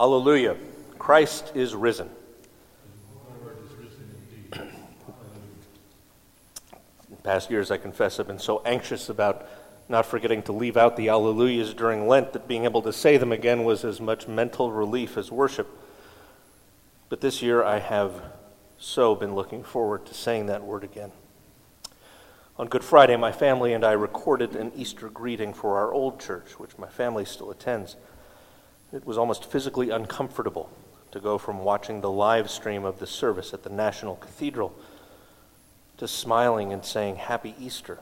Alleluia. Christ is risen. Past years, I confess, I've been so anxious about not forgetting to leave out the Alleluias during Lent that being able to say them again was as much mental relief as worship. But this year, I have so been looking forward to saying that word again. On Good Friday, my family and I recorded an Easter greeting for our old church, which my family still attends. It was almost physically uncomfortable to go from watching the live stream of the service at the National Cathedral to smiling and saying Happy Easter.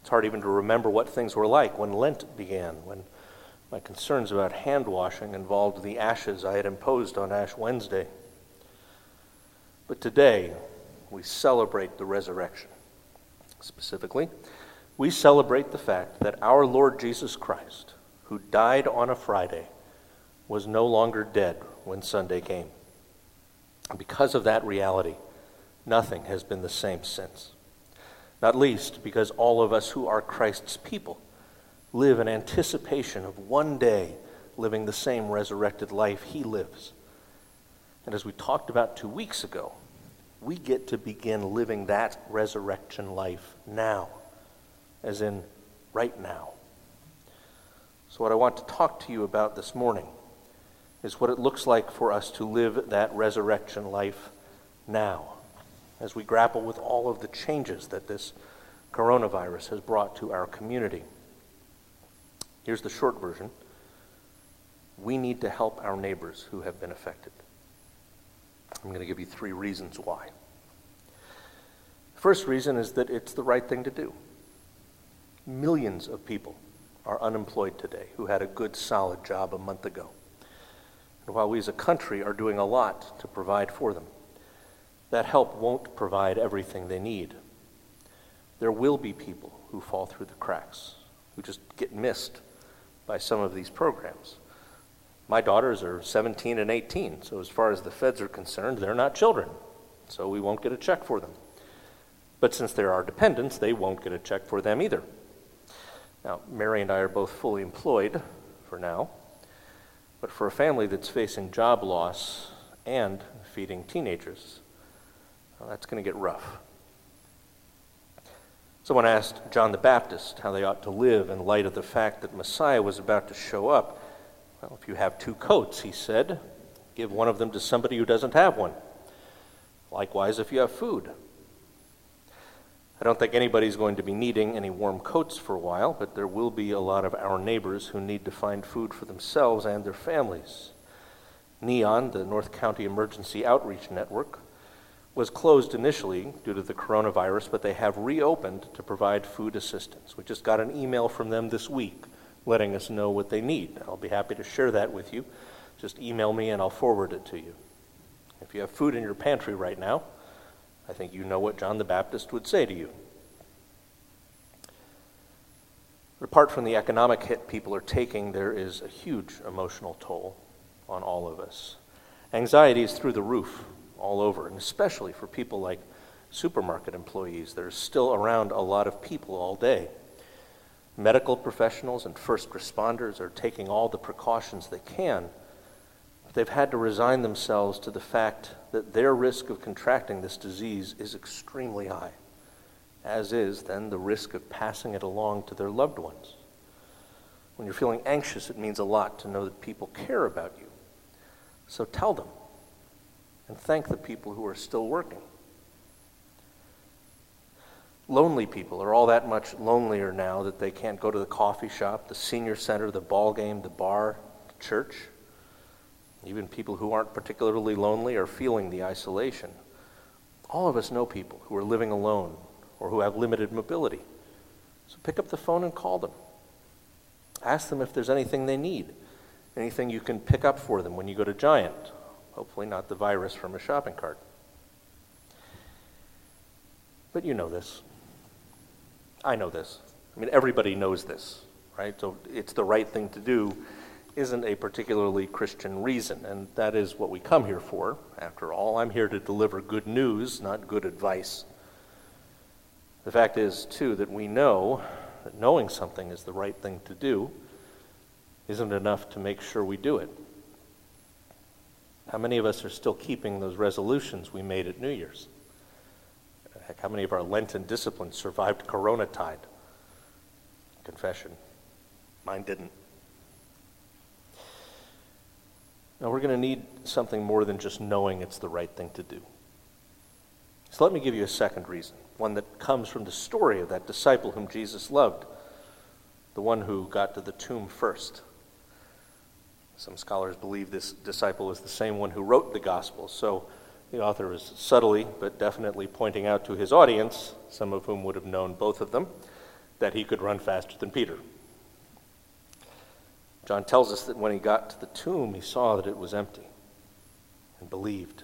It's hard even to remember what things were like when Lent began, when my concerns about hand washing involved the ashes I had imposed on Ash Wednesday. But today, we celebrate the resurrection. Specifically, we celebrate the fact that our Lord Jesus Christ, who died on a Friday, was no longer dead when Sunday came. And because of that reality, nothing has been the same since. Not least because all of us who are Christ's people live in anticipation of one day living the same resurrected life he lives. And as we talked about two weeks ago, we get to begin living that resurrection life now, as in right now. So, what I want to talk to you about this morning is what it looks like for us to live that resurrection life now, as we grapple with all of the changes that this coronavirus has brought to our community. Here's the short version we need to help our neighbors who have been affected. I'm going to give you three reasons why. The first reason is that it's the right thing to do. Millions of people are unemployed today who had a good, solid job a month ago. And while we as a country are doing a lot to provide for them, that help won't provide everything they need. There will be people who fall through the cracks, who just get missed by some of these programs. My daughters are 17 and 18, so as far as the feds are concerned, they're not children, so we won't get a check for them. But since they're our dependents, they won't get a check for them either. Now, Mary and I are both fully employed for now, but for a family that's facing job loss and feeding teenagers, well, that's going to get rough. Someone asked John the Baptist how they ought to live in light of the fact that Messiah was about to show up. Well, if you have two coats, he said, give one of them to somebody who doesn't have one. Likewise, if you have food, I don't think anybody's going to be needing any warm coats for a while, but there will be a lot of our neighbors who need to find food for themselves and their families. NEON, the North County Emergency Outreach Network, was closed initially due to the coronavirus, but they have reopened to provide food assistance. We just got an email from them this week letting us know what they need. I'll be happy to share that with you. Just email me and I'll forward it to you. If you have food in your pantry right now, I think you know what John the Baptist would say to you. Apart from the economic hit people are taking, there is a huge emotional toll on all of us. Anxiety is through the roof all over, and especially for people like supermarket employees. There's still around a lot of people all day. Medical professionals and first responders are taking all the precautions they can They've had to resign themselves to the fact that their risk of contracting this disease is extremely high, as is then the risk of passing it along to their loved ones. When you're feeling anxious, it means a lot to know that people care about you. So tell them and thank the people who are still working. Lonely people are all that much lonelier now that they can't go to the coffee shop, the senior center, the ball game, the bar, the church. Even people who aren't particularly lonely are feeling the isolation. All of us know people who are living alone or who have limited mobility. So pick up the phone and call them. Ask them if there's anything they need, anything you can pick up for them when you go to Giant. Hopefully, not the virus from a shopping cart. But you know this. I know this. I mean, everybody knows this, right? So it's the right thing to do isn't a particularly Christian reason, and that is what we come here for. After all, I'm here to deliver good news, not good advice. The fact is, too, that we know that knowing something is the right thing to do isn't enough to make sure we do it. How many of us are still keeping those resolutions we made at New Year's? Heck, how many of our Lenten disciplines survived Corona tide? Confession. Mine didn't. Now, we're going to need something more than just knowing it's the right thing to do. So, let me give you a second reason, one that comes from the story of that disciple whom Jesus loved, the one who got to the tomb first. Some scholars believe this disciple was the same one who wrote the gospel. So the author is subtly but definitely pointing out to his audience, some of whom would have known both of them, that he could run faster than Peter. John tells us that when he got to the tomb, he saw that it was empty and believed.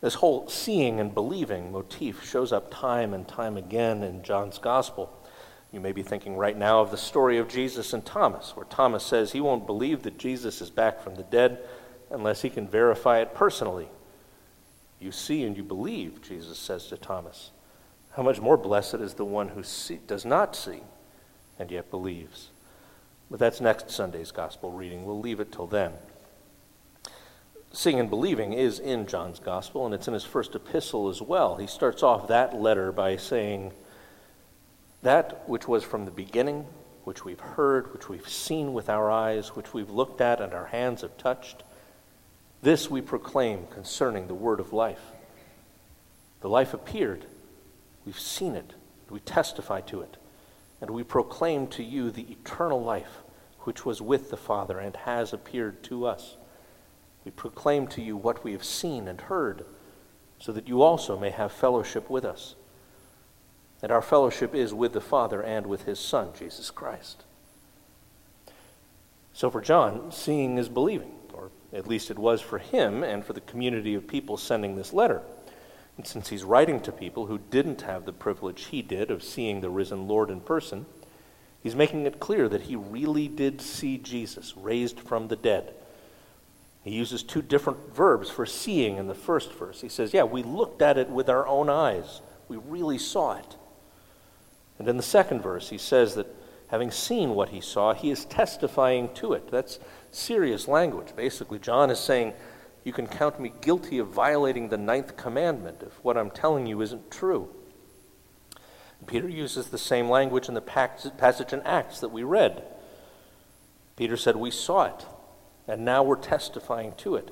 This whole seeing and believing motif shows up time and time again in John's gospel. You may be thinking right now of the story of Jesus and Thomas, where Thomas says he won't believe that Jesus is back from the dead unless he can verify it personally. You see and you believe, Jesus says to Thomas. How much more blessed is the one who see, does not see and yet believes. But that's next Sunday's gospel reading. We'll leave it till then. Seeing and believing is in John's gospel, and it's in his first epistle as well. He starts off that letter by saying, that which was from the beginning, which we've heard, which we've seen with our eyes, which we've looked at and our hands have touched, this we proclaim concerning the word of life. The life appeared. We've seen it. We testify to it. And we proclaim to you the eternal life which was with the Father and has appeared to us. We proclaim to you what we have seen and heard, so that you also may have fellowship with us. And our fellowship is with the Father and with his Son, Jesus Christ. So for John, seeing is believing, or at least it was for him and for the community of people sending this letter. And since he's writing to people who didn't have the privilege he did of seeing the risen Lord in person, he's making it clear that he really did see Jesus raised from the dead. He uses two different verbs for seeing in the first verse. He says, Yeah, we looked at it with our own eyes, we really saw it. And in the second verse, he says that having seen what he saw, he is testifying to it. That's serious language. Basically, John is saying, You can count me guilty of violating the ninth commandment if what I'm telling you isn't true. Peter uses the same language in the passage in Acts that we read. Peter said, We saw it, and now we're testifying to it.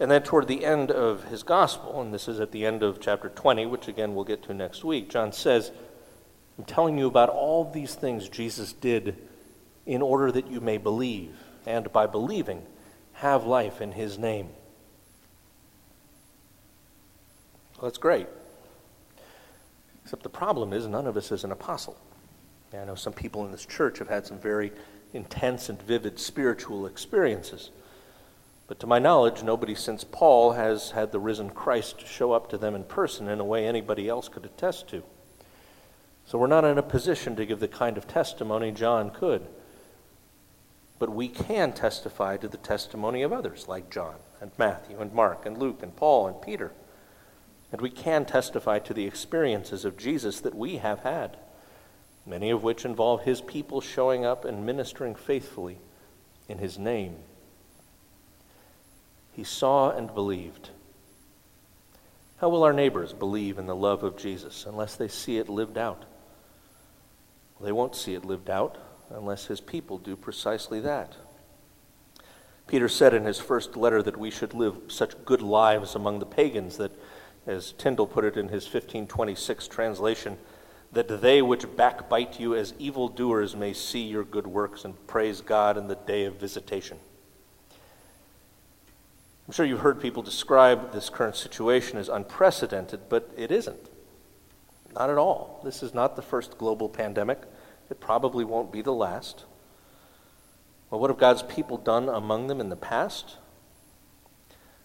And then toward the end of his gospel, and this is at the end of chapter 20, which again we'll get to next week, John says, I'm telling you about all these things Jesus did in order that you may believe, and by believing, have life in his name. Well, that's great. Except the problem is, none of us is an apostle. I know some people in this church have had some very intense and vivid spiritual experiences. But to my knowledge, nobody since Paul has had the risen Christ show up to them in person in a way anybody else could attest to. So we're not in a position to give the kind of testimony John could. But we can testify to the testimony of others like John and Matthew and Mark and Luke and Paul and Peter. And we can testify to the experiences of Jesus that we have had, many of which involve his people showing up and ministering faithfully in his name. He saw and believed. How will our neighbors believe in the love of Jesus unless they see it lived out? They won't see it lived out unless his people do precisely that. Peter said in his first letter that we should live such good lives among the pagans that, as Tyndale put it in his 1526 translation, that they which backbite you as evildoers may see your good works and praise God in the day of visitation. I'm sure you've heard people describe this current situation as unprecedented, but it isn't. Not at all. This is not the first global pandemic. It probably won't be the last. Well, what have God's people done among them in the past?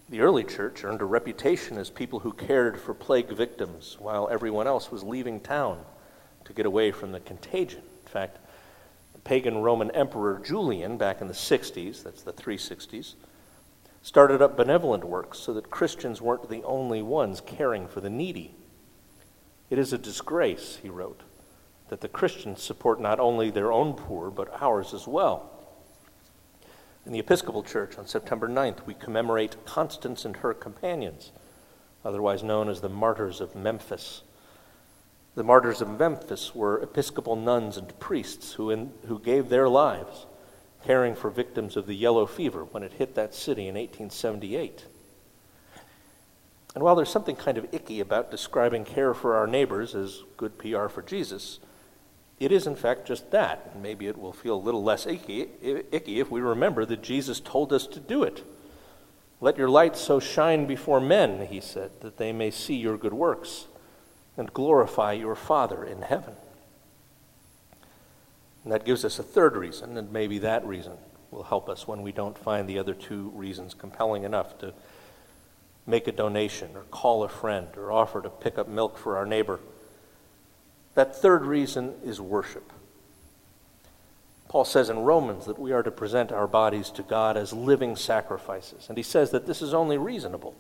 The early church earned a reputation as people who cared for plague victims while everyone else was leaving town to get away from the contagion. In fact, the pagan Roman Emperor Julian, back in the 60s, that's the 360s, started up benevolent works so that Christians weren't the only ones caring for the needy. It is a disgrace, he wrote, that the Christians support not only their own poor, but ours as well. In the Episcopal Church on September 9th, we commemorate Constance and her companions, otherwise known as the Martyrs of Memphis. The Martyrs of Memphis were Episcopal nuns and priests who, in, who gave their lives caring for victims of the yellow fever when it hit that city in 1878. And while there's something kind of icky about describing care for our neighbors as good PR for Jesus, it is in fact just that. Maybe it will feel a little less icky, icky if we remember that Jesus told us to do it. Let your light so shine before men, he said, that they may see your good works and glorify your Father in heaven. And that gives us a third reason, and maybe that reason will help us when we don't find the other two reasons compelling enough to make a donation or call a friend or offer to pick up milk for our neighbor. That third reason is worship. Paul says in Romans that we are to present our bodies to God as living sacrifices, and he says that this is only reasonable.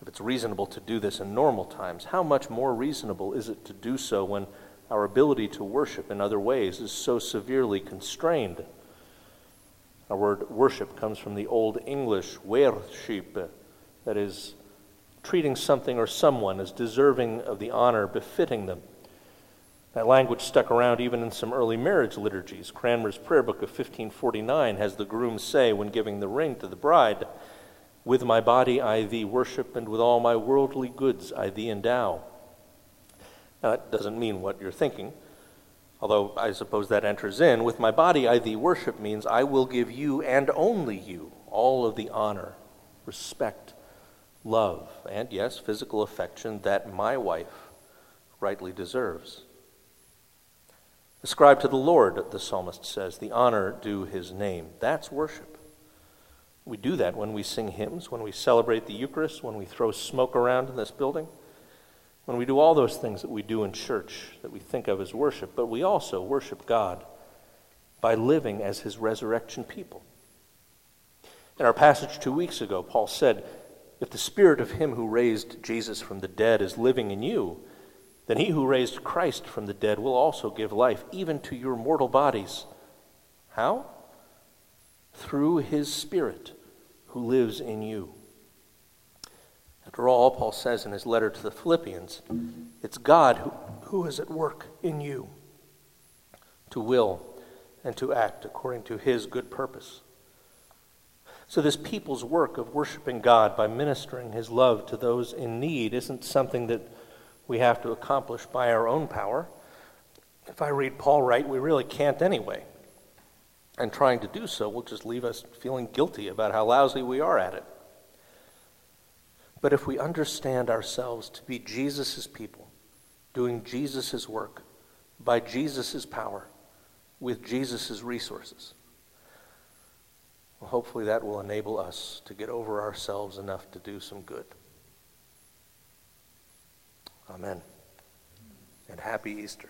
If it's reasonable to do this in normal times, how much more reasonable is it to do so when our ability to worship in other ways is so severely constrained? Our word worship comes from the Old English worship, that is, treating something or someone as deserving of the honor befitting them. That language stuck around even in some early marriage liturgies. Cranmer's prayer book of 1549 has the groom say, when giving the ring to the bride, With my body I thee worship, and with all my worldly goods I thee endow. Now, that doesn't mean what you're thinking, although I suppose that enters in. With my body I thee worship means I will give you and only you all of the honor, respect, love, and yes, physical affection that my wife rightly deserves. Ascribe to the Lord, the psalmist says, the honor due his name. That's worship. We do that when we sing hymns, when we celebrate the Eucharist, when we throw smoke around in this building, when we do all those things that we do in church that we think of as worship. But we also worship God by living as his resurrection people. In our passage two weeks ago, Paul said, if the spirit of him who raised Jesus from the dead is living in you, then he who raised Christ from the dead will also give life even to your mortal bodies. How? Through his spirit who lives in you. After all, Paul says in his letter to the Philippians, it's God who, who is at work in you to will and to act according to his good purpose. So, this people's work of worshiping God by ministering his love to those in need isn't something that we have to accomplish by our own power. If I read Paul right, we really can't anyway. And trying to do so will just leave us feeling guilty about how lousy we are at it. But if we understand ourselves to be Jesus' people, doing Jesus' work, by Jesus' power, with Jesus' resources, well, hopefully, that will enable us to get over ourselves enough to do some good. Amen. And happy Easter.